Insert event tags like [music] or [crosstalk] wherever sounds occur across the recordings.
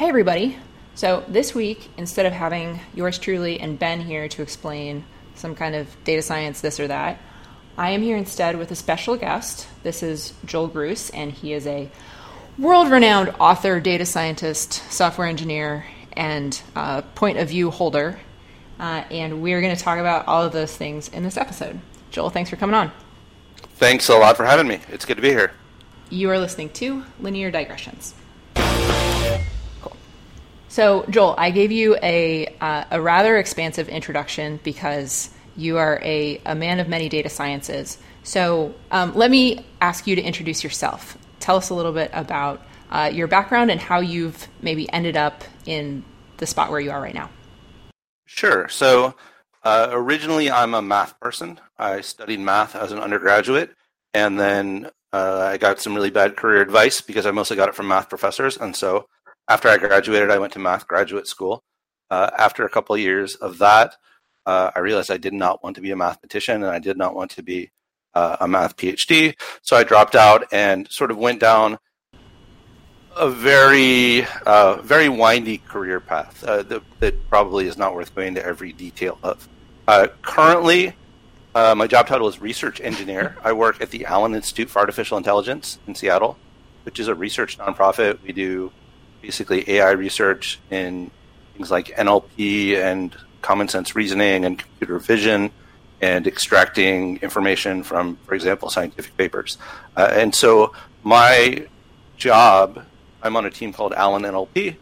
Hey, everybody. So, this week, instead of having yours truly and Ben here to explain some kind of data science, this or that, I am here instead with a special guest. This is Joel Grus, and he is a world renowned author, data scientist, software engineer, and uh, point of view holder. Uh, and we're going to talk about all of those things in this episode. Joel, thanks for coming on. Thanks a lot for having me. It's good to be here. You are listening to Linear Digressions. So, Joel, I gave you a, uh, a rather expansive introduction because you are a, a man of many data sciences. So, um, let me ask you to introduce yourself. Tell us a little bit about uh, your background and how you've maybe ended up in the spot where you are right now. Sure. So, uh, originally, I'm a math person. I studied math as an undergraduate, and then uh, I got some really bad career advice because I mostly got it from math professors. And so after I graduated, I went to math graduate school. Uh, after a couple of years of that, uh, I realized I did not want to be a mathematician and I did not want to be uh, a math PhD. So I dropped out and sort of went down a very, uh, very windy career path uh, that, that, probably is not worth going into every detail of. Uh, currently, my job title is research engineer. [laughs] I work at the Allen Institute for Artificial Intelligence in Seattle, which is a research nonprofit. We do basically AI research in things like NLP and common sense reasoning and computer vision and extracting information from, for example, scientific papers. Uh, and so my job, I'm on a team called Allen NLP,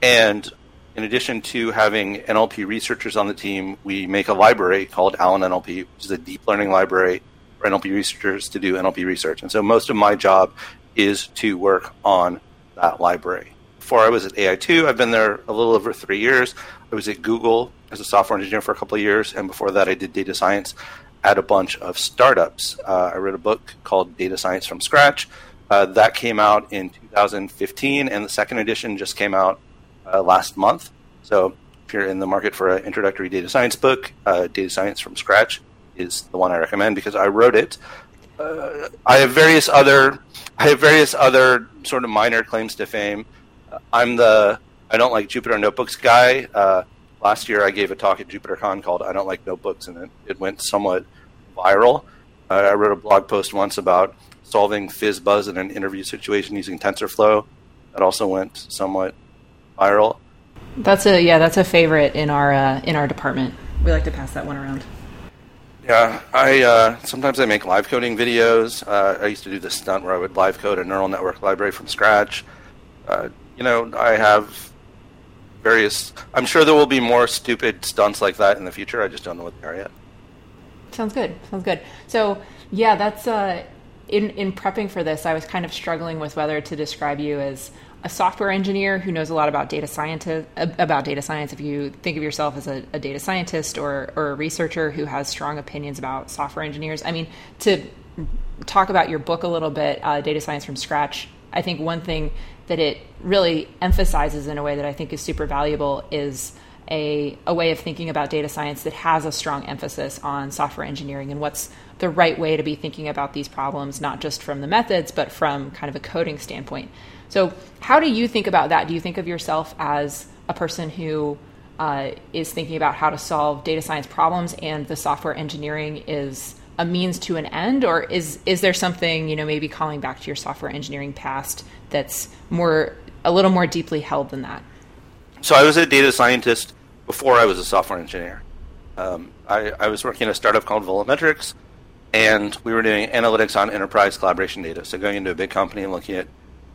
and in addition to having NLP researchers on the team, we make a library called Allen NLP, which is a deep learning library for NLP researchers to do NLP research. And so most of my job is to work on that library before I was at AI2. I've been there a little over three years. I was at Google as a software engineer for a couple of years, and before that, I did data science at a bunch of startups. Uh, I wrote a book called Data Science from Scratch. Uh, that came out in 2015, and the second edition just came out uh, last month. So, if you're in the market for an introductory data science book, uh, Data Science from Scratch is the one I recommend because I wrote it. Uh, I have various other, I have various other sort of minor claims to fame. I'm the I don't like Jupyter Notebooks guy. Uh, last year, I gave a talk at JupyterCon called "I Don't Like Notebooks," and it, it went somewhat viral. Uh, I wrote a blog post once about solving FizzBuzz in an interview situation using TensorFlow. That also went somewhat viral. That's a yeah, that's a favorite in our uh, in our department. We like to pass that one around. Yeah, I uh, sometimes I make live coding videos. Uh, I used to do this stunt where I would live code a neural network library from scratch. Uh, you know, I have various. I'm sure there will be more stupid stunts like that in the future. I just don't know what they are yet. Sounds good. Sounds good. So yeah, that's uh, in in prepping for this. I was kind of struggling with whether to describe you as a software engineer who knows a lot about data scientist about data science. If you think of yourself as a, a data scientist or or a researcher who has strong opinions about software engineers, I mean to talk about your book a little bit, uh, data science from scratch. I think one thing that it really emphasizes in a way that I think is super valuable is a, a way of thinking about data science that has a strong emphasis on software engineering and what's the right way to be thinking about these problems, not just from the methods, but from kind of a coding standpoint. So, how do you think about that? Do you think of yourself as a person who uh, is thinking about how to solve data science problems and the software engineering is a means to an end, or is is there something you know maybe calling back to your software engineering past that's more a little more deeply held than that? So I was a data scientist before I was a software engineer. Um, I, I, was working at a startup called VoloMetrix, and we were doing analytics on enterprise collaboration data. So going into a big company and looking at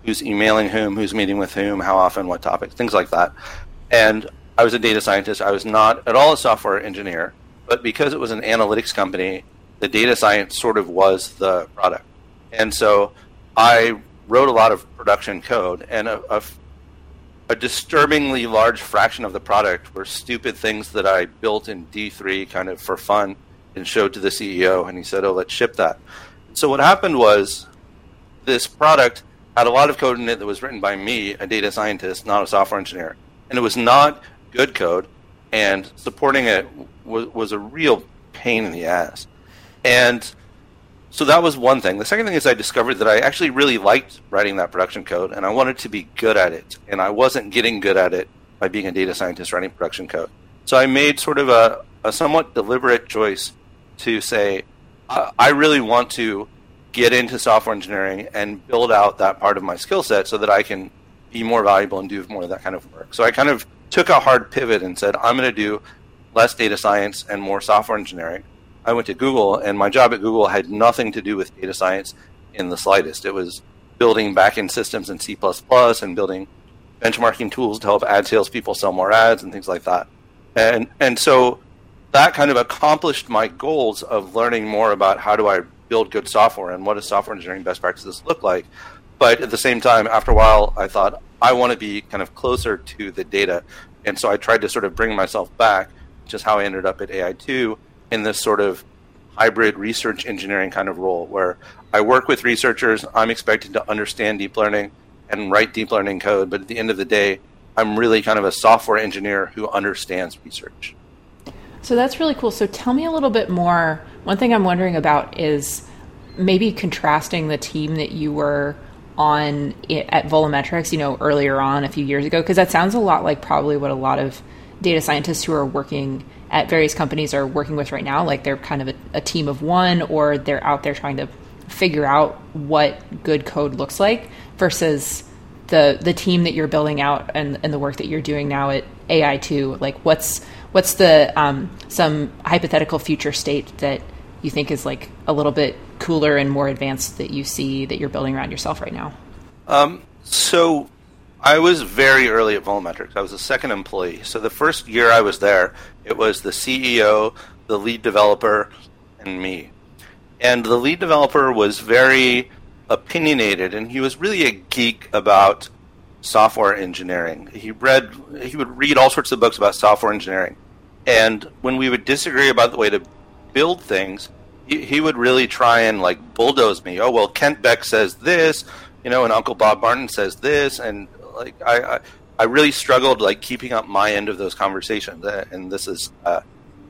who's emailing whom, who's meeting with whom, how often, what topics, things like that. And I was a data scientist. I was not at all a software engineer, but because it was an analytics company, the data science sort of was the product. And so I wrote a lot of production code, and a, a, a, disturbingly large fraction of the product were stupid things that I built in D3 kind of for fun and showed to the CEO, and he said, "Oh, let's ship that." So what happened was this product had a lot of code in it that was written by me, a data scientist, not a software engineer, and it was not good code, and supporting it was, was a real pain in the ass. And so that was one thing. The second thing is I discovered that I actually really liked writing that production code, and I wanted to be good at it, and I wasn't getting good at it by being a data scientist writing production code. So I made sort of a, a somewhat deliberate choice to say, I really want to get into software engineering and build out that part of my skill set so that I can be more valuable and do more of that kind of work. So I kind of took a hard pivot and said, I'm going to do less data science and more software engineering. I went to Google, and my job at Google had nothing to do with data science in the slightest. It was building backend systems in C and building benchmarking tools to help ad salespeople sell more ads and things like that. And and so that kind of accomplished my goals of learning more about how do I build good software and what does software engineering best practices look like. But at the same time, after a while, I thought I want to be kind of closer to the data, and so I tried to sort of bring myself back, which is how I ended up at AI2 in this sort of hybrid research engineering kind of role where I work with researchers. I'm expected to understand deep learning and write deep learning code, but at the end of the day, I'm really kind of a software engineer who understands research. So that's really cool. So tell me a little bit more. One thing I'm wondering about is maybe contrasting the team that you were on at VoloMetrix, you know, earlier on a few years ago, because that sounds a lot like probably what a lot of data scientists who are working at various companies are working with right now. Like they're kind of a, a team of one, or they're out there trying to figure out what good code looks like versus the the team that you're building out and, and the work that you're doing now at AI2. Like what's what's the um, some hypothetical future state that you think is like a little bit cooler and more advanced that you see that you're building around yourself right now? Um, so I was very early at VoloMetrix. I was the second employee. So the first year I was there, it was the CEO, the lead developer, and me. And the lead developer was very opinionated, and he was really a geek about software engineering. He read he would read all sorts of books about software engineering. And when we would disagree about the way to build things, he, he would really try and like bulldoze me. Oh well, Kent Beck says this, you know, and Uncle Bob Martin says this, and like I, I, I really struggled like keeping up my end of those conversations. And this is, uh,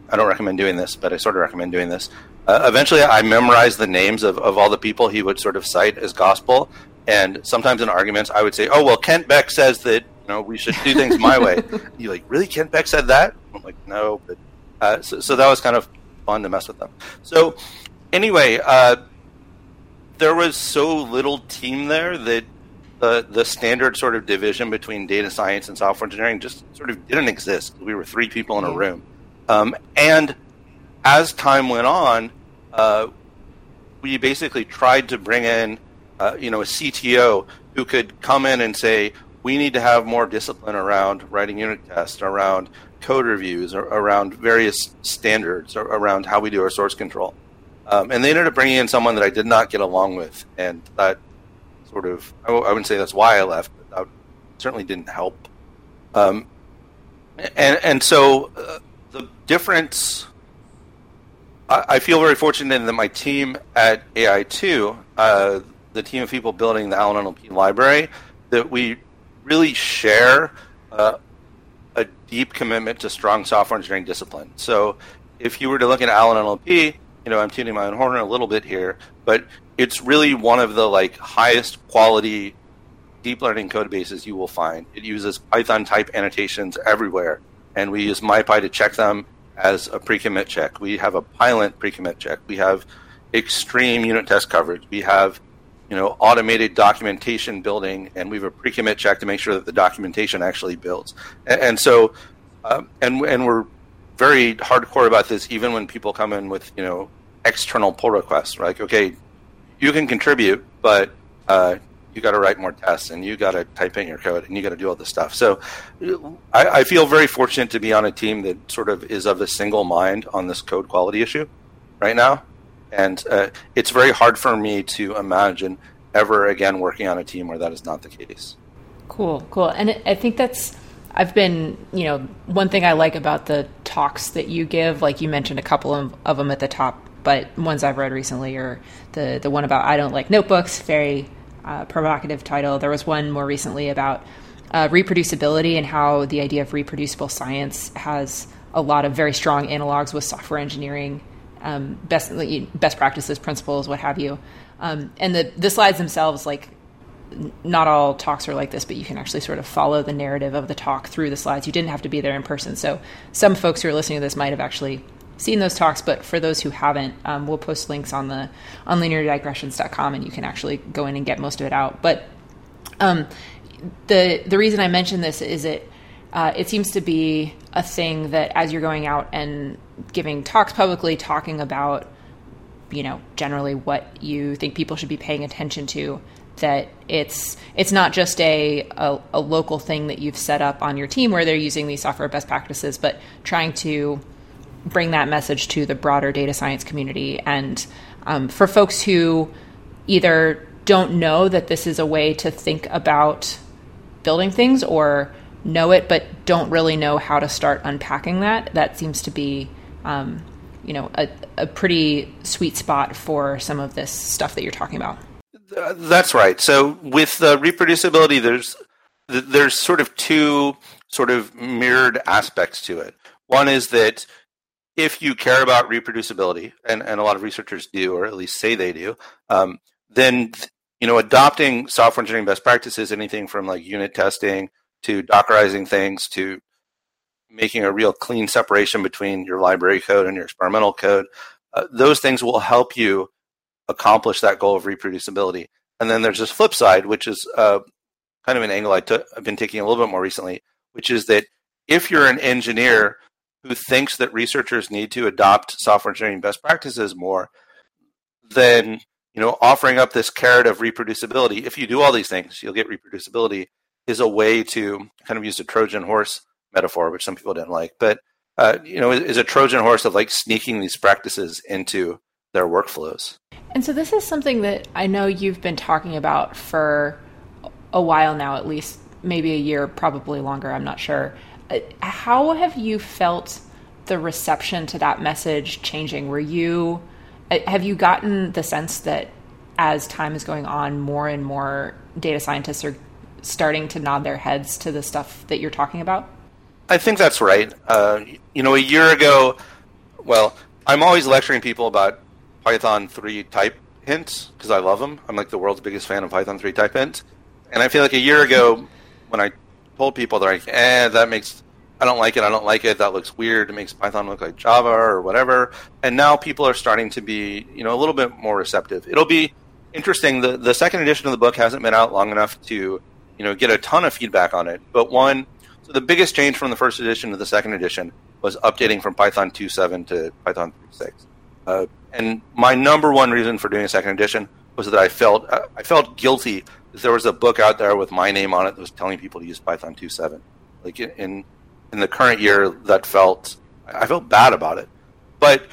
I don't recommend doing this, but I sort of recommend doing this. Uh, eventually, I memorized the names of, of all the people he would sort of cite as gospel, and sometimes in arguments, I would say, "Oh well, Kent Beck says that you know we should do things my way." [laughs] You like really Kent Beck said that? I'm like, no, but uh, so, so, that was kind of fun to mess with them. So anyway, uh, there was so little team there that the the standard sort of division between data science and software engineering just sort of didn't exist. We were three people in a room, um, and as time went on, uh, we basically tried to bring in uh, you know, a CTO who could come in and say, we need to have more discipline around writing unit tests, around code reviews, or around various standards, around how we do our source control. Um, and they ended up bringing in someone that I did not get along with, and that sort of I wouldn't say that's why I left, but that certainly didn't help. Um, and and so uh, the difference. I, I, feel very fortunate that my team at AI2, uh, the team of people building the Allen NLP library that we really share uh, a deep commitment to strong software engineering discipline. So if you were to look at Allen NLP, you know, I'm tuning my own horn a little bit here, but it's really one of the like highest quality deep learning code bases you will find. It uses Python type annotations everywhere, and we use MyPy to check them as a pre-commit check. We have a Pylint pre-commit check. We have extreme unit test coverage. We have you know, automated documentation building, and we have a pre-commit check to make sure that the documentation actually builds. And, and so, um, and and we're very hardcore about this, even when people come in with you know external pull requests. Like, okay, you can contribute, but uh, you got to write more tests, and you got to type in your code, and you got to do all this stuff. So, I, I feel very fortunate to be on a team that sort of is of a single mind on this code quality issue right now and uh, it's very hard for me to imagine ever again working on a team where that is not the case. Cool, cool. And I think that's, I've been, you know, one thing I like about the talks that you give, like you mentioned a couple of, of them at the top, but ones I've read recently are the, the one about I don't like notebooks, very uh, provocative title. There was one more recently about uh, reproducibility and how the idea of reproducible science has a lot of very strong analogs with software engineering um, best best practices, principles, what have you. Um, and the the slides themselves, like not all talks are like this, but you can actually sort of follow the narrative of the talk through the slides. You didn't have to be there in person, so some folks who are listening to this might have actually seen those talks. But for those who haven't, um, we'll post links on the on lineardigressions.com, and you can actually go in and get most of it out. But um, the the reason I mention this is it uh, it seems to be a thing that as you're going out and giving talks publicly, talking about you know generally what you think people should be paying attention to that it's it's not just a, a, a local thing that you've set up on your team where they're using these software best practices but trying to bring that message to the broader data science community. And um, for folks who either don't know that this is a way to think about building things or know it but don't really know how to start unpacking that that seems to be um, you know a, a pretty sweet spot for some of this stuff that you're talking about. That's right. So with the reproducibility there's there's sort of two sort of mirrored aspects to it. One is that if you care about reproducibility and, and a lot of researchers do or at least say they do um, then you know, adopting software engineering best practices, anything from like unit testing to Dockerizing things to making a real clean separation between your library code and your experimental code, uh, those things will help you accomplish that goal of reproducibility. And then there's this flip side, which is uh, kind of an angle i t- I've been taking a little bit more recently, which is that if you're an engineer who thinks that researchers need to adopt software engineering best practices more, than you know, offering up this carrot of reproducibility. If you do all these things, you'll get reproducibility. Is a way to kind of use a Trojan horse metaphor, which some people didn't like, but uh, you know, is a Trojan horse of like sneaking these practices into their workflows. And so this is something that I know you've been talking about for a while now, at least maybe a year, probably longer. I'm not sure. How have you felt the reception to that message changing? Were you have you gotten the sense that as time is going on, more and more data scientists are starting to nod their heads to the stuff that you're talking about? I think that's right. Uh, you know, a year ago, well, I'm always lecturing people about Python 3 type hints because I love them. I'm like the world's biggest fan of Python 3 type hints. And I feel like a year ago, when I told people, they're like, eh, that makes I don't like it. I don't like it. That looks weird. It makes Python look like Java or whatever. And now people are starting to be, you know, a little bit more receptive. It'll be interesting. The the second edition of the book hasn't been out long enough to, you know, get a ton of feedback on it. But one, so the biggest change from the first edition to the second edition was updating from Python 2.7 to Python 3.6. Uh, and my number one reason for doing a second edition was that I felt I felt guilty there was a book out there with my name on it that was telling people to use Python 2.7. Like in in the current year that felt I felt bad about it. But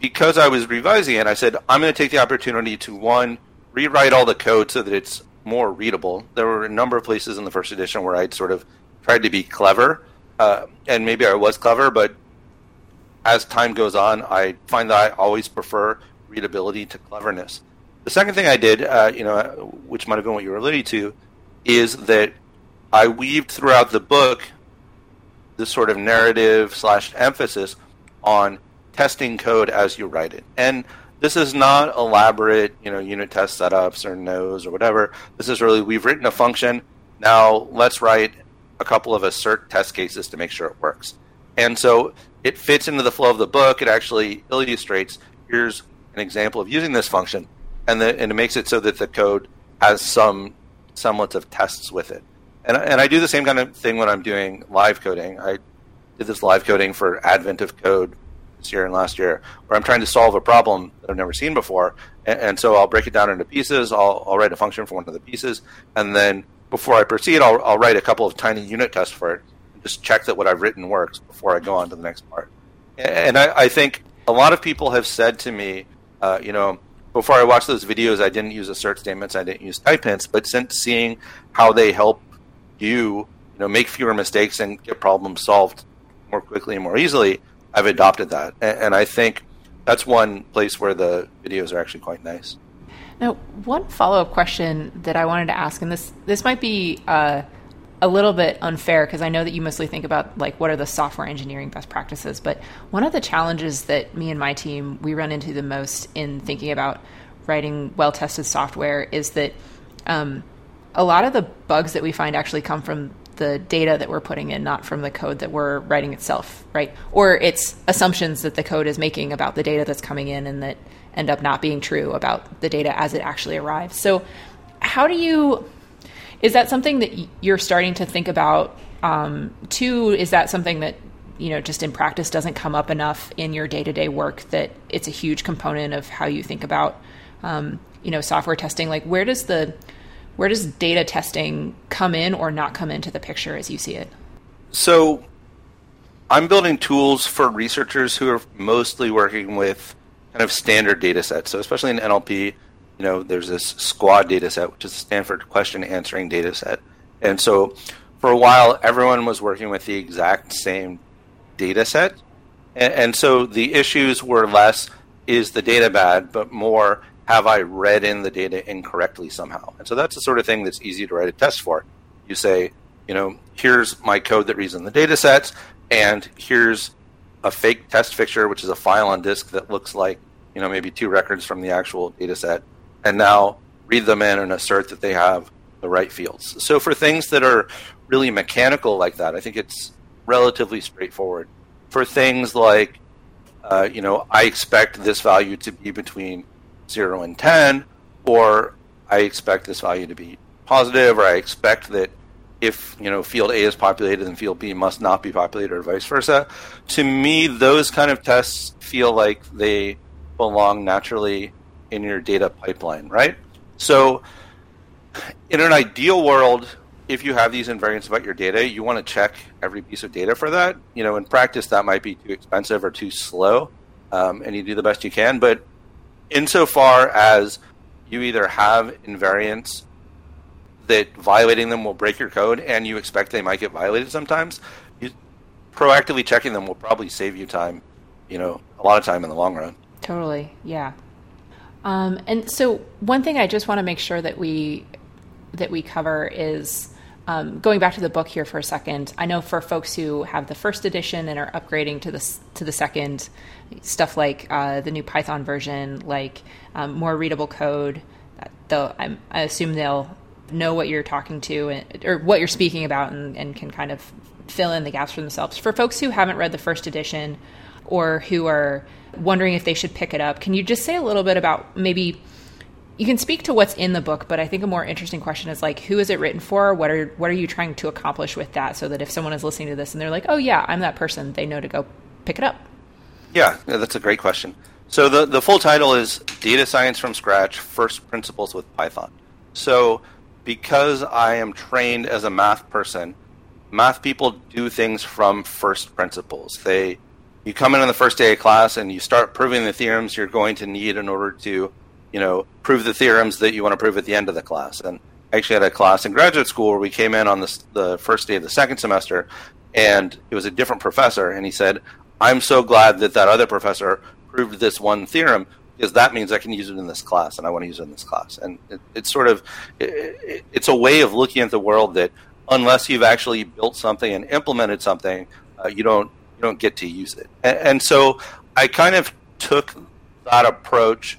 because I was revising it, I said I'm going to take the opportunity to one rewrite all the code so that it's more readable. There were a number of places in the first edition where I'd sort of tried to be clever, uh, and maybe I was clever, but as time goes on, I find that I always prefer readability to cleverness. The second thing I did, uh, you know, which might have been what you were alluding to, is that I weaved throughout the book this sort of narrative slash emphasis on testing code as you write it. And this is not elaborate, you know, unit test setups or nose or whatever. This is really we've written a function. Now let's write a couple of assert test cases to make sure it works. And so it fits into the flow of the book. It actually illustrates here's an example of using this function, and, the, and it makes it so that the code has some semblance of tests with it and and I do the same kind of thing when I'm doing live coding. I did this live coding for Advent of Code this year and last year, where I'm trying to solve a problem that I've never seen before, and, and so I'll break it down into pieces. I'll I'll write a function for one of the pieces, and then before I proceed, I'll I'll write a couple of tiny unit tests for it, just check that what I've written works before I go on to the next part. And I, I think a lot of people have said to me, uh, you know, before I watched those videos, I didn't use assert statements, I didn't use type hints, but since seeing how they help you, you know, make fewer mistakes and get problems solved more quickly and more easily, I've adopted that. And, and I think that's one place where the videos are actually quite nice. Now, one follow up question that I wanted to ask, and this this might be uh, a little bit unfair because I know that you mostly think about like what are the software engineering best practices, but one of the challenges that me and my team we run into the most in thinking about writing well tested software is that um, a lot of the bugs that we find actually come from the data that we're putting in, not from the code that we're writing itself, right? Or it's assumptions that the code is making about the data that's coming in and that end up not being true about the data as it actually arrives. So, how do you? Is that something that you're starting to think about? Um, two, is that something that you know just in practice doesn't come up enough in your day to day work that it's a huge component of how you think about um, you know software testing? Like, where does the where does data testing come in or not come into the picture as you see it? So, I'm building tools for researchers who are mostly working with kind of standard data sets. So, especially in NLP, you know, there's this SQUAD data set, which is a Stanford question answering data set. And so, for a while, everyone was working with the exact same data set. And, and so the issues were less is the data bad, but more have I read in the data incorrectly somehow? And so that's the sort of thing that's easy to write a test for. You say, you know, here's my code that reads in the data sets, and here's a fake test fixture, which is a file on disk that looks like, you know, maybe two records from the actual data set. And now read them in and assert that they have the right fields. So for things that are really mechanical like that, I think it's relatively straightforward. For things like, uh, you know, I expect this value to be between 0 and 10, or I expect this value to be positive, or I expect that if you know field A is populated and field B must not be populated, or vice versa. To me, those kind of tests feel like they belong naturally in your data pipeline, right? So, in an ideal world, if you have these invariants about your data, you want to check every piece of data for that. You know, in practice, that might be too expensive or too slow, um, and you do the best you can. But insofar as you either have invariants that violating them will break your code and you expect they might get violated sometimes, you, proactively checking them will probably save you time, you know, a lot of time in the long run. Totally, yeah. Um, and so one thing I just want to make sure that we that we cover is um, going back to the book here for a second, I know for folks who have the first edition and are upgrading to the to the second, stuff like uh, the new Python version, like um, more readable code, though I'm, I assume they'll know what you're talking to and, or what you're speaking about and, and can kind of fill in the gaps for themselves. For folks who haven't read the first edition or who are wondering if they should pick it up, can you just say a little bit about maybe? you can speak to what's in the book, but I think a more interesting question is like, who is it written for? What are what are you trying to accomplish with that? So that if someone is listening to this and they're like, oh yeah, I'm that person, they know to go pick it up. Yeah, that's a great question. So the the full title is Data Science from Scratch: First Principles with Python. So because I am trained as a math person, math people do things from first principles. They you come in on the first day of class and you start proving the theorems you're going to need in order to you know, prove the theorems that you want to prove at the end of the class. And I actually had a class in graduate school where we came in on the, the first day of the second semester, and it was a different professor, and he said, "I'm so glad that that other professor proved this one theorem." Because that means I can use it in this class, and I want to use it in this class. And it, it's sort of, it, it's a way of looking at the world that, unless you've actually built something and implemented something, uh, you don't you don't get to use it. And, and so I kind of took that approach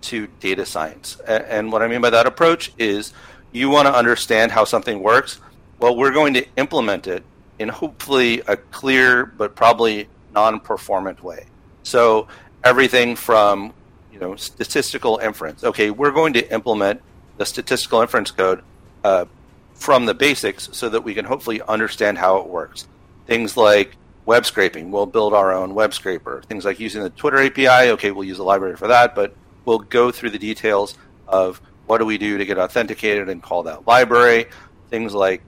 to data science. And what I mean by that approach is you want to understand how something works. Well, we're going to implement it in hopefully a clear but probably non-performant way. So everything from you know statistical inference. Okay, we're going to implement the statistical inference code uh, from the basics so that we can hopefully understand how it works. Things like web scraping, we'll build our own web scraper. Things like using the Twitter API, okay, we'll use a library for that, but we'll go through the details of what do we do to get authenticated and call that library, things like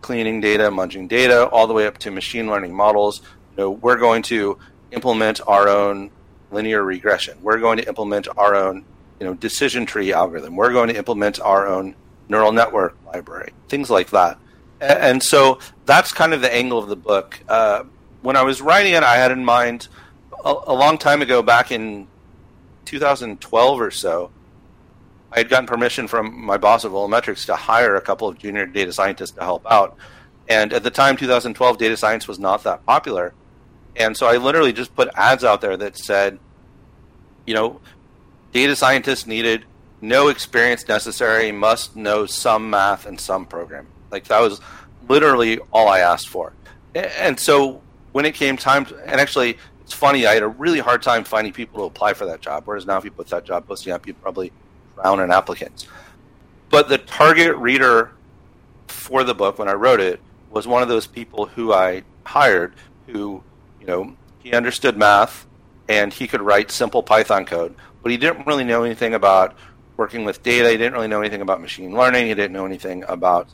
cleaning data, munging data, all the way up to machine learning models. You know, we're going to implement our own linear regression. We're going to implement our own, you know, decision tree algorithm. We're going to implement our own neural network library, things like that. And so that's kind of the angle of the book. Uh, when I was writing it, I had in mind a, a long time ago, back in 2012 or so, I had gotten permission from my boss at VoloMetrix to hire a couple of junior data scientists to help out. And at the time, 2012, data science was not that popular. And so I literally just put ads out there that said, you know, data scientists needed no experience necessary, must know some math and some programming. Like that was literally all I asked for. And so when it came time, to, and actually, it's funny, I had a really hard time finding people to apply for that job. Whereas now, if you put that job posting up, you'd probably drown in applicants. But the target reader for the book when I wrote it was one of those people who I hired who, you know, he understood math and he could write simple Python code, but he didn't really know anything about working with data. He didn't really know anything about machine learning. He didn't know anything about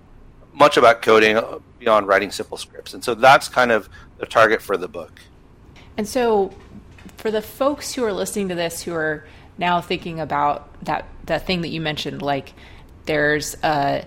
much about coding beyond writing simple scripts. And so that's kind of the target for the book. And so for the folks who are listening to this who are now thinking about that that thing that you mentioned like there's uh,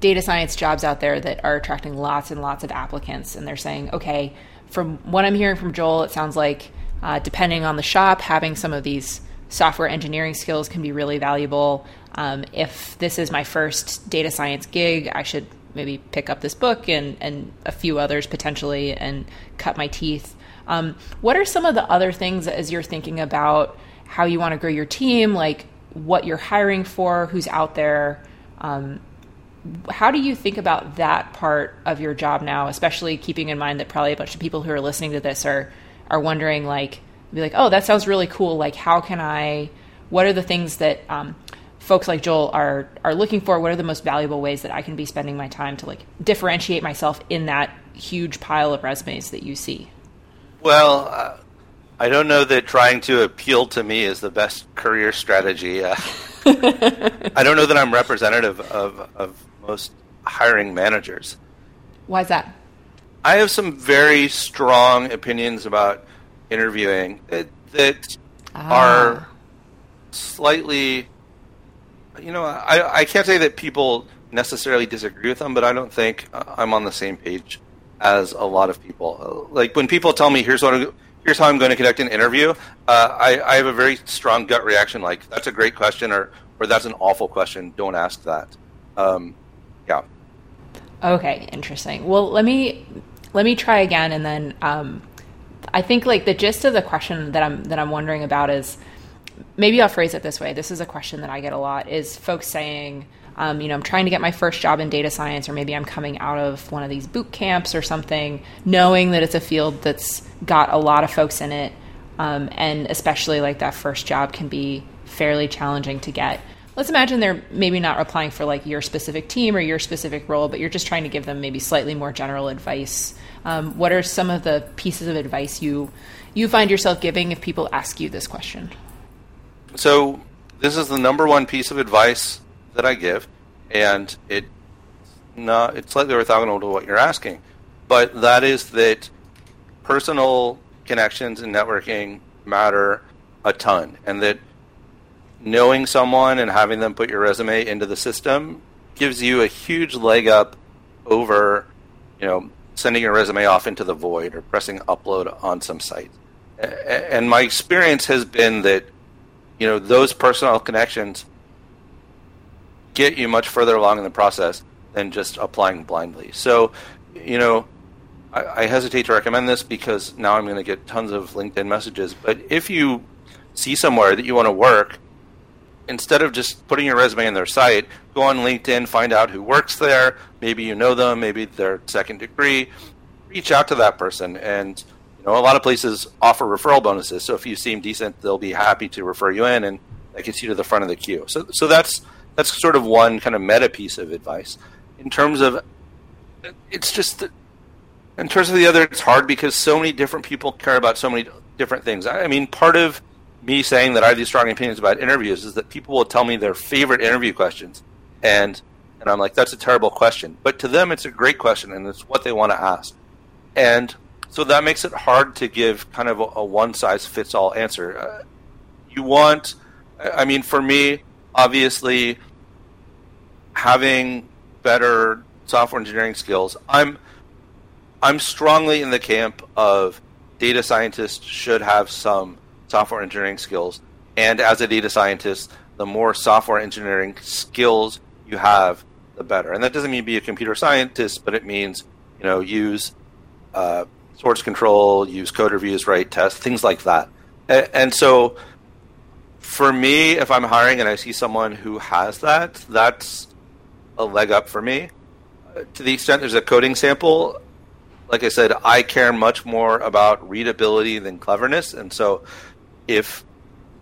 data science jobs out there that are attracting lots and lots of applicants and they're saying okay from what i'm hearing from joel it sounds like uh, depending on the shop having some of these software engineering skills can be really valuable. Um, if this is my first data science gig, I should maybe pick up this book and, and a few others potentially and cut my teeth. Um, what are some of the other things as you're thinking about how you want to grow your team, like what you're hiring for, who's out there? Um, how do you think about that part of your job now, especially keeping in mind that probably a bunch of people who are listening to this are are wondering like, be like, oh, that sounds really cool. Like, how can I? What are the things that um, folks like Joel are are looking for? What are the most valuable ways that I can be spending my time to like differentiate myself in that huge pile of resumes that you see? Well, uh, I don't know that trying to appeal to me is the best career strategy. Uh, [laughs] I don't know that I'm representative of, of most hiring managers. Why is that? I have some very strong opinions about interviewing that, that ah. are slightly you know I, I can't say that people necessarily disagree with them but i don't think uh, i'm on the same page as a lot of people. Like when people tell me here's what I'm, here's how i'm going to conduct an interview uh, I, I have a very strong gut reaction like that's a great question or or that's an awful question don't ask that. Um, yeah. Okay interesting. Well let me let me try again and then um, I think like the gist of the question that I'm that I'm wondering about is maybe I'll phrase it this way. This is a question that I get a lot: is folks saying, um, you know, I'm trying to get my first job in data science, or maybe I'm coming out of one of these boot camps or something, knowing that it's a field that's got a lot of folks in it, um, and especially like that first job can be fairly challenging to get. Let's imagine they're maybe not applying for like your specific team or your specific role, but you're just trying to give them maybe slightly more general advice um, what are some of the pieces of advice you you find yourself giving if people ask you this question? So this is the number one piece of advice that I give, and not it's slightly orthogonal to what you're asking, but that is that personal connections and networking matter a ton, and that knowing someone and having them put your resume into the system gives you a huge leg up over you know sending your resume off into the void or pressing upload on some site. And my experience has been that you know those personal connections get you much further along in the process than just applying blindly. So, you know, I, I hesitate to recommend this because now I'm going to get tons of LinkedIn messages. But if you see somewhere that you want to work, instead of just putting your resume in their site, go on LinkedIn, find out who works there. Maybe you know them, maybe they're second degree. Reach out to that person, and know a lot of places offer referral bonuses. So if you seem decent, they'll be happy to refer you in, and that gets you to the front of the queue. So so that's that's sort of one kind of meta piece of advice. In terms of, it's just in terms of the other, it's hard because so many different people care about so many different things. I mean, part of me saying that I have these strong opinions about interviews is that people will tell me their favorite interview questions, and and I'm like, that's a terrible question. But to them, it's a great question, and it's what they want to ask. And so that makes it hard to give kind of a, a one size fits all answer. Uh, you want, I mean, for me, obviously, having better software engineering skills. I'm I'm strongly in the camp of data scientists should have some software engineering skills. And as a data scientist, the more software engineering skills you have, the better. And that doesn't mean be a computer scientist, but it means you know use uh, source control, use code reviews, write tests, things like that. And, and so, for me, if I'm hiring and I see someone who has that, that's a leg up for me. Uh, to the extent there's a coding sample, like I said, I care much more about readability than cleverness, and so if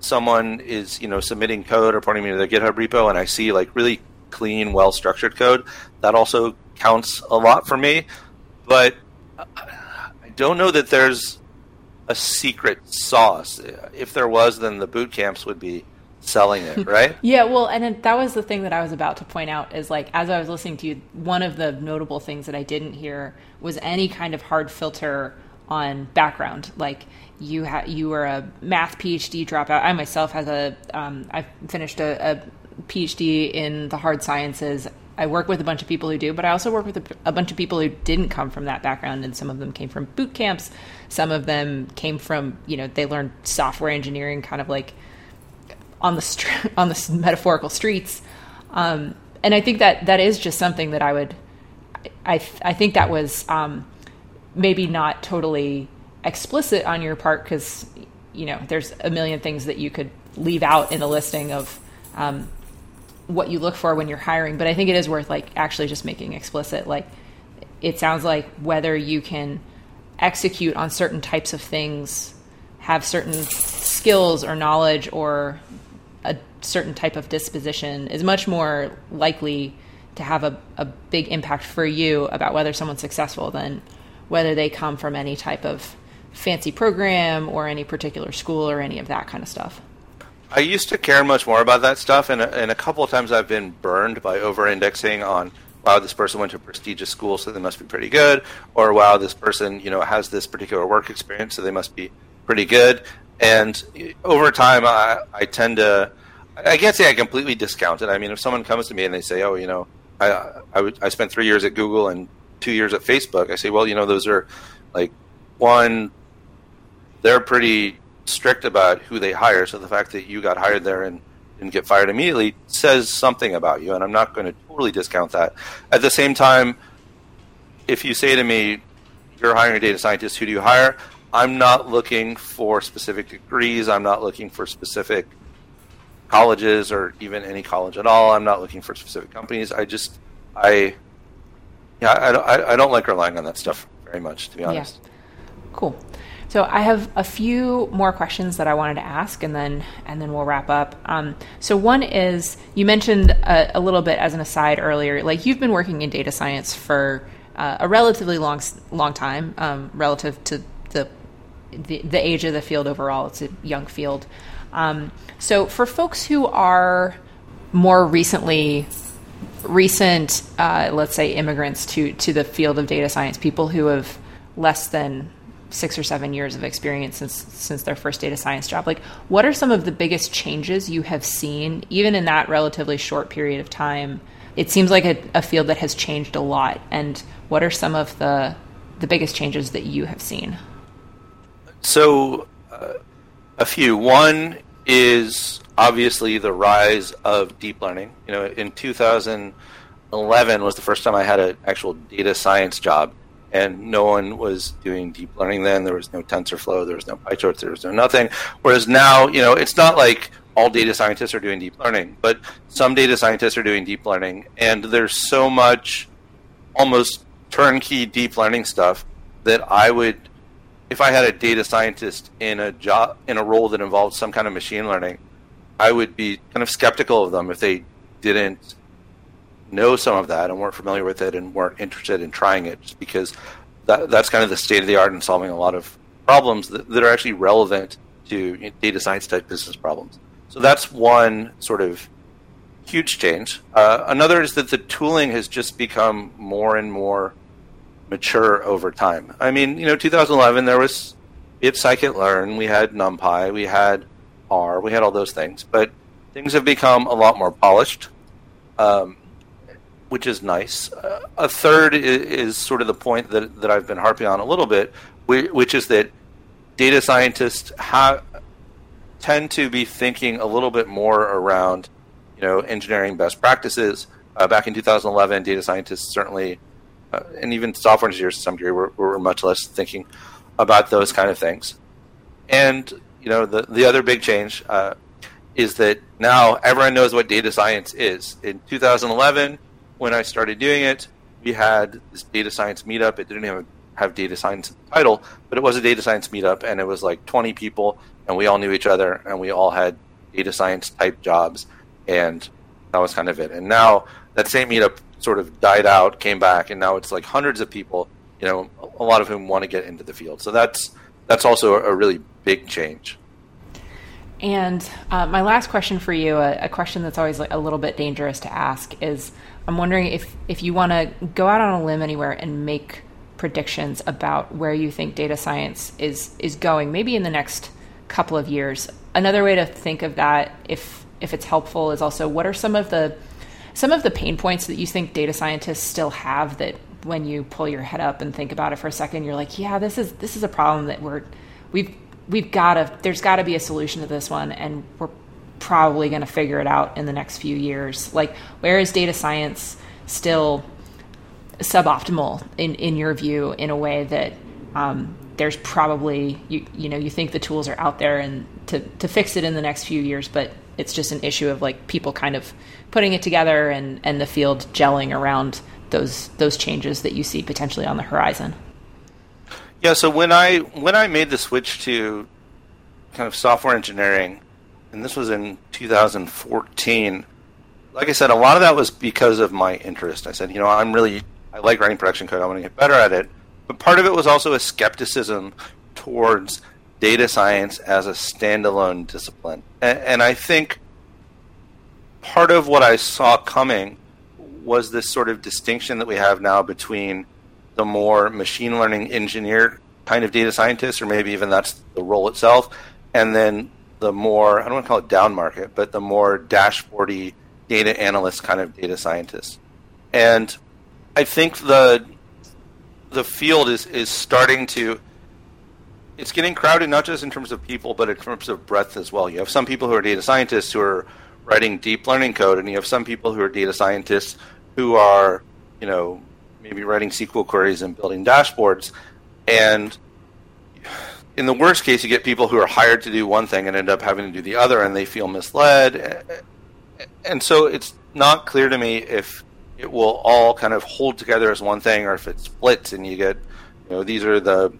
someone is you know submitting code or pointing me to their GitHub repo, and I see like really clean, well structured code, that also counts a lot for me. But I don't know that there's a secret sauce. If there was, then the boot camps would be selling it, right? [laughs] yeah, well, and that was the thing that I was about to point out is like as I was listening to you, one of the notable things that I didn't hear was any kind of hard filter on background. Like you had you were a math PhD dropout. I myself has a um, I finished a, a PhD in the hard sciences. I work with a bunch of people who do, but I also work with a, a, bunch of people who didn't come from that background, and some of them came from boot camps. Some of them came from, you know, they learned software engineering, kind of like on the str- [laughs] on the metaphorical streets. Um, and I think that that is just something that I would, I I think that was um, maybe not totally explicit on your part because you know there's a million things that you could leave out in a listing of um, what you look for when you're hiring. But I think it is worth like actually just making explicit. Like it sounds like whether you can execute on certain types of things, have certain skills or knowledge or a certain type of disposition is much more likely to have a, a big impact for you about whether someone's successful than whether they come from any type of fancy program or any particular school or any of that kind of stuff. I used to care much more about that stuff, and, and a couple of times I've been burned by over indexing on, wow, this person went to a prestigious school, so they must be pretty good, or wow, this person you know has this particular work experience, so they must be pretty good. And uh, over time, I, I tend to, I can't say I completely discount it. I mean, if someone comes to me and they say, oh, you know, I, I, w- I spent three years at Google and two years at Facebook, I say, well, you know, those are like one, they're pretty strict about who they hire. So the fact that you got hired there and didn't get fired immediately says something about you. And I'm not going to totally discount that. At the same time, if you say to me, you're hiring a data scientist, who do you hire? I'm not looking for specific degrees. I'm not looking for specific colleges or even any college at all. I'm not looking for specific companies. I just, I, yeah, I, I, I don't like relying on that stuff very much, to be honest. Yeah. Cool. So I have a few more questions that I wanted to ask, and then and then we'll wrap up. Um, so one is you mentioned a, a, little bit as an aside earlier, like you've been working in data science for uh, a relatively long long time, um, relative to the, the, the age of the field overall. It's a young field. Um, so for folks who are more recently recent, uh, let's say immigrants to to the field of data science, people who have less than six or seven years of experience since since their first data science job. Like what are some of the biggest changes you have seen even in that relatively short period of time? It seems like a, a field that has changed a lot. And what are some of the the biggest changes that you have seen? So uh, a few. One is obviously the rise of deep learning. You know in 2011 was the first time i had an actual data science job and no one was doing deep learning then. There was no TensorFlow, there was no PyTorch, there was no nothing. Whereas now, you know, it's not like all data scientists are doing deep learning, but some data scientists are doing deep learning, and there's so much almost turnkey deep learning stuff that I would, if I had a data scientist in a job in a role that involved some kind of machine learning, I would be kind of skeptical of them if they didn't know some of that and weren't familiar with it and weren't interested in trying it just because that, that's kind of the state of the art in solving a lot of problems that, that are actually relevant to data science type business problems. So that's one sort of huge change. Uh, another is that the tooling has just become more and more mature over time. I mean, you know, 2011 there was it scikit-learn, we had NumPy, we had R, we had all those things, but things have become a lot more polished. Um, which is nice. Uh, a third is, is, sort of the point that, that I've been harping on a little bit, which is that data scientists have tend to be thinking a little bit more around, you know, engineering best practices. Uh, back in 2011, data scientists certainly, uh, and even software engineers to some degree, were, were much less thinking about those kind of things. And you know, the the other big change uh, is that now everyone knows what data science is. In 2011, when I started doing it, we had this data science meetup. It didn't even have data science title, but it was a data science meetup, and it was like 20 people, and we all knew each other, and we all had data science type jobs, and that was kind of it. And now that same meetup sort of died out, came back, and now it's like hundreds of people, you know, a lot of whom want to get into the field. So that's that's also a really big change. And uh, my last question for you, a, a, question that's always like a little bit dangerous to ask, is I'm wondering if if you want to go out on a limb anywhere and make predictions about where you think data science is is going, maybe in the next couple of years. Another way to think of that, if if it's helpful, is also what are some of the some of the pain points that you think data scientists still have that when you pull your head up and think about it for a second, you're like, yeah, this is this is a problem that we're we've we've got to there's got to be a solution to this one, and we're probably going to figure it out in the next few years. Like, where is data science still suboptimal in in your view in a way that um, there's probably you you know you think the tools are out there and to to fix it in the next few years, but it's just an issue of like people kind of putting it together and and the field gelling around those those changes that you see potentially on the horizon. Yeah, so when I when I made the switch to kind of software engineering, and this was in 2014. Like I said, a lot of that was because of my interest. I said, you know, I'm really I like writing production code. I want to get better at it. But part of it was also a skepticism towards data science as a standalone discipline. And, and I think part of what I saw coming was this sort of distinction that we have now between the more machine learning engineer kind of data scientist, or maybe even that's the role itself, and then the more I don't want to call it down market, but the more dashboardy data analyst kind of data scientist. And I think the the field is is starting to it's getting crowded not just in terms of people but in terms of breadth as well. You have some people who are data scientists who are writing deep learning code and you have some people who are data scientists who are, you know, maybe writing SQL queries and building dashboards. And in the worst case, you get people who are hired to do one thing and end up having to do the other, and they feel misled. And so it's not clear to me if it will all kind of hold together as one thing, or if it splits and you get, you know, these are the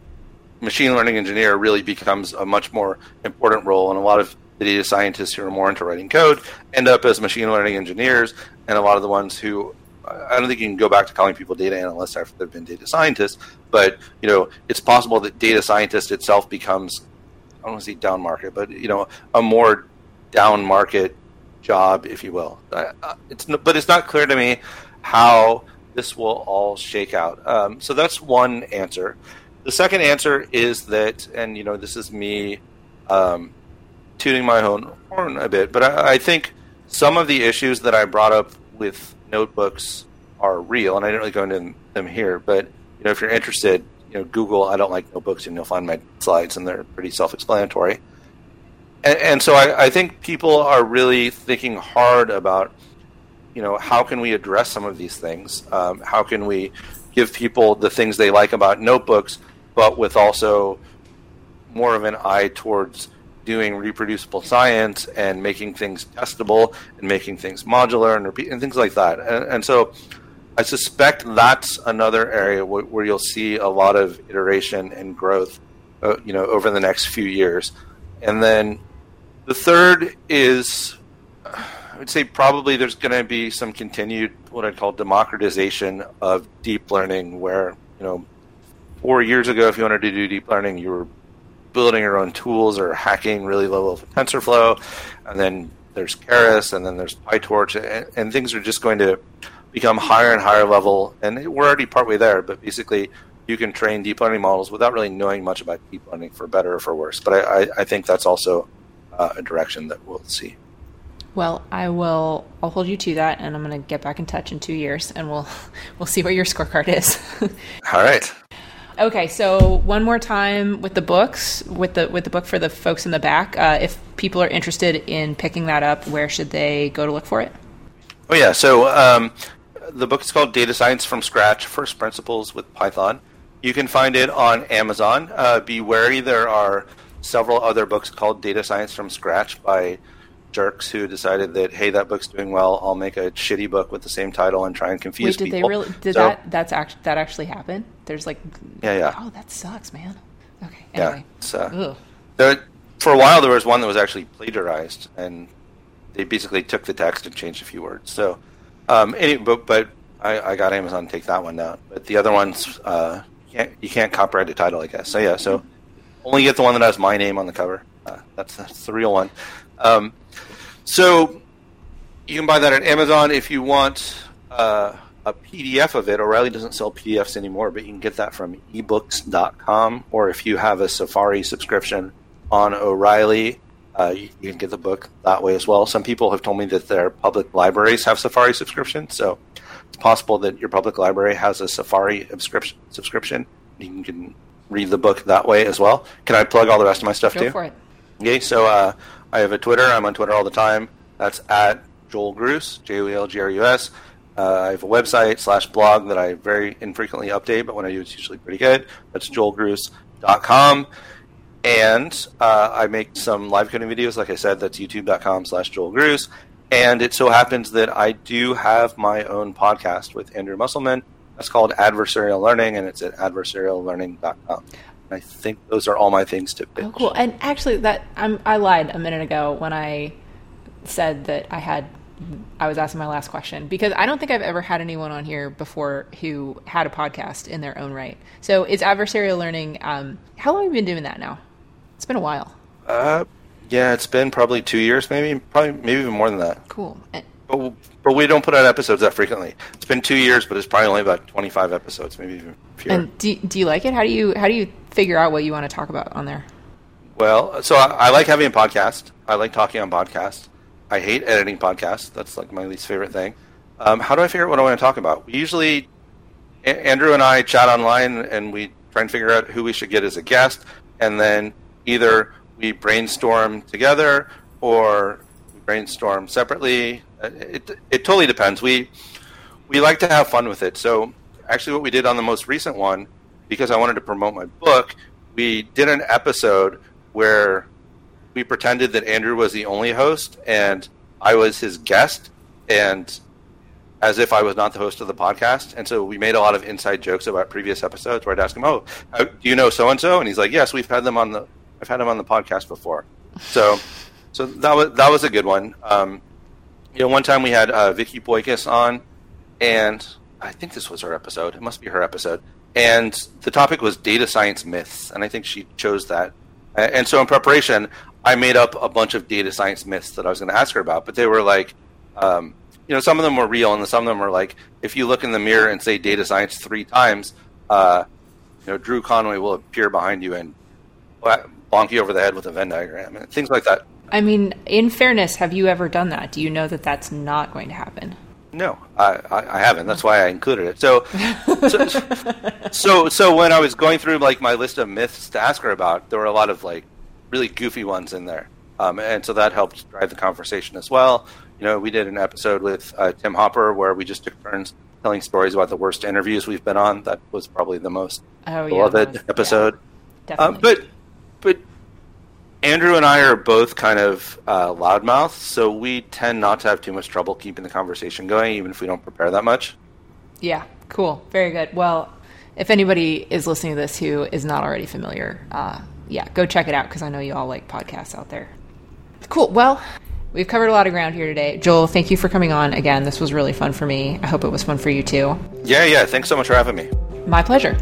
machine learning engineer really becomes a much more important role, and a lot of the data scientists who are more into writing code end up as machine learning engineers, and a lot of the ones who I don't think you can go back to calling people data analysts after they've been data scientists, but you know it's possible that data scientist itself becomes I don't want to say down market, but you know a more down market job, if you will. It's but it's not clear to me how this will all shake out. Um, so that's one answer. The second answer is that, and you know, this is me um, tuning my own horn a bit, but I, I think some of the issues that I brought up with notebooks are real, and I didn't really go into them here. But you know, if you're interested, you know, Google "I don't like notebooks" and you'll find my slides, and they're pretty self-explanatory. And, and so I, I think people are really thinking hard about, you know, how can we address some of these things? Um, how can we give people the things they like about notebooks, but with also more of an eye towards doing reproducible science and making things testable and making things modular and repeat and things like that. And, and so I suspect that's another area where, where, you'll see a lot of iteration and growth, uh, you know, over the next few years. And then the third is, I would say probably there's going to be some continued what I'd call democratization of deep learning, where you know, four years ago, if you wanted to do deep learning, you were building your own tools or hacking really low level TensorFlow, and then there's Keras, and then there's PyTorch, and, and, things are just going to become higher and higher level. And we're already partway there, but basically, you can train deep learning models without really knowing much about deep learning, for better or for worse. But I, I, I think that's also uh, a direction that we'll see. Well, I will. I'll hold you to that, and I'm going to get back in touch in two years, and we'll we'll see what your scorecard is. [laughs] All right. Okay, so one more time with the books, with the with the book for the folks in the back. Uh, if people are interested in picking that up, where should they go to look for it? Oh yeah, so um, the book is called Data Science from Scratch: First Principles with Python. You can find it on Amazon. Uh, be wary, there are several other books called Data Science from Scratch by jerks who decided that hey, that book's doing well. I'll make a shitty book with the same title and try and confuse Wait, did people. they really? Did So- that? That's actually that actually happen? There's like, Yeah, yeah. Oh, that sucks, man. Okay. Yeah, Anyway. it's, uh, There, for a while, there was one that was actually plagiarized, and they basically took the text and changed a few words. So, um, any, but, but I, I got Amazon to take that one down. But the other ones, uh, you can't, you can't copyright the title, I guess. So yeah, so only get the one that has my name on the cover. Uh, that's that's the real one. Um, so you can buy that at Amazon if you want uh, a PDF of it. O'Reilly doesn't sell PDFs anymore, but you can get that from ebooks.com. Or if you have a Safari subscription on O'Reilly, uh, you, you can get the book that way as well. Some people have told me that their public libraries have Safari subscriptions, so it's possible that your public library has a Safari subscription. Subscription, you can read the book that way as well. Can I plug all the rest of my stuff Go too? for it. Okay, so uh, I have a Twitter. I'm on Twitter all the time. That's at Joel Grus, J O E L G R U S. Uh, I have a website slash blog that I very infrequently update, but when I do, it's usually pretty good. That's joelgrus.com. And uh, I make some live coding videos. Like I said, that's youtube.com slash Joel Grus. And it so happens that I do have my own podcast with Andrew Musselman. That's called Adversarial Learning, and it's at adversariallearning.com. I think those are all my things to pitch. Oh, cool. And actually, that I'm, I lied a minute ago when I said that I had. I was asking my last question because I don't think I've ever had anyone on here before who had a podcast in their own right. So it's adversarial learning. Um, how long have you been doing that now? It's been a while. Uh, yeah, it's been probably two years, maybe, probably maybe even more than that. Cool. And, But, but we don't put out episodes that frequently. It's been two years, but it's probably only about twenty-five episodes, maybe even fewer. and do, do you like it? How do you how do you figure out what you want to talk about on there? well, so I, I like having a podcast. I like talking on podcasts. I hate editing podcasts. That's like my least favorite thing. Um, how do I figure out what I want to talk about? We usually, A- Andrew and I chat online, and we try and figure out who we should get as a guest, and then either we brainstorm together or we brainstorm separately. Uh, It, it totally depends. We we like to have fun with it. So actually, what we did on the most recent one, because I wanted to promote my book, we did an episode where we pretended that Andrew was the only host and I was his guest, and as if I was not the host of the podcast. And so we made a lot of inside jokes about previous episodes where I'd ask him, "Oh, do you know so and so?" And he's like, "Yes, we've had them on the I've had them on the podcast before." So, so that was that was a good one. Um, you know, one time we had uh, Vicky Boykis on, and I think this was her episode. It must be her episode. And the topic was data science myths, and I think she chose that. And so, in preparation, I made up a bunch of data science myths that I was going to ask her about. But they were like, um, you know, some of them were real, and some of them were like, if you look in the mirror and say data science three times, uh, you know, Drew Conway will appear behind you and bonk you over the head with a Venn diagram, and things like that. I mean, in fairness, have you ever done that? Do you know that that's not going to happen? No, I, I, I haven't. That's why I included it. So, so, [laughs] so, so when I was going through like my list of myths to ask her about, there were a lot of like really goofy ones in there, um, and so that helped drive the conversation as well. You know, we did an episode with uh, Tim Hopper where we just took turns telling stories about the worst interviews we've been on. That was probably the most Oh, yeah, beloved that was- episode. yeah, Um, definitely. but but Andrew and I are both kind of uh, loudmouths, so we tend not to have too much trouble keeping the conversation going, even if we don't prepare that much. Yeah, cool. Very good. Well, if anybody is listening to this who is not already familiar, uh, yeah, go check it out because I know you all like podcasts out there. Cool. Well, we've covered a lot of ground here today. Joel, thank you for coming on again. This was really fun for me. I hope it was fun for you too. Yeah, yeah. Thanks so much for having me. My pleasure.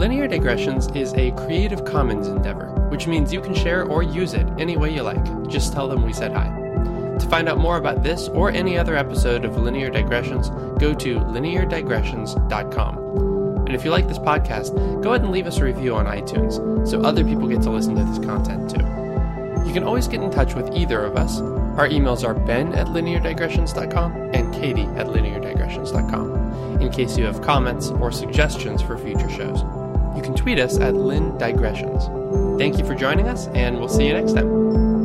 Linear Digressions is a Creative Commons endeavor, which means you can share or use it any way you like. Just tell them we said hi. To find out more about this or any other episode of Linear Digressions, go to lineardigressions.com. And if you like this podcast, go ahead and leave us a review on iTunes so other people get to listen to this content too. You can always get in touch with either of us. Our emails are ben at lineardigressions.com and katie at lineardigressions.com in case you have comments or suggestions for future shows. You can tweet us at Lynn Digressions. Thank you for joining us, and we'll see you next time.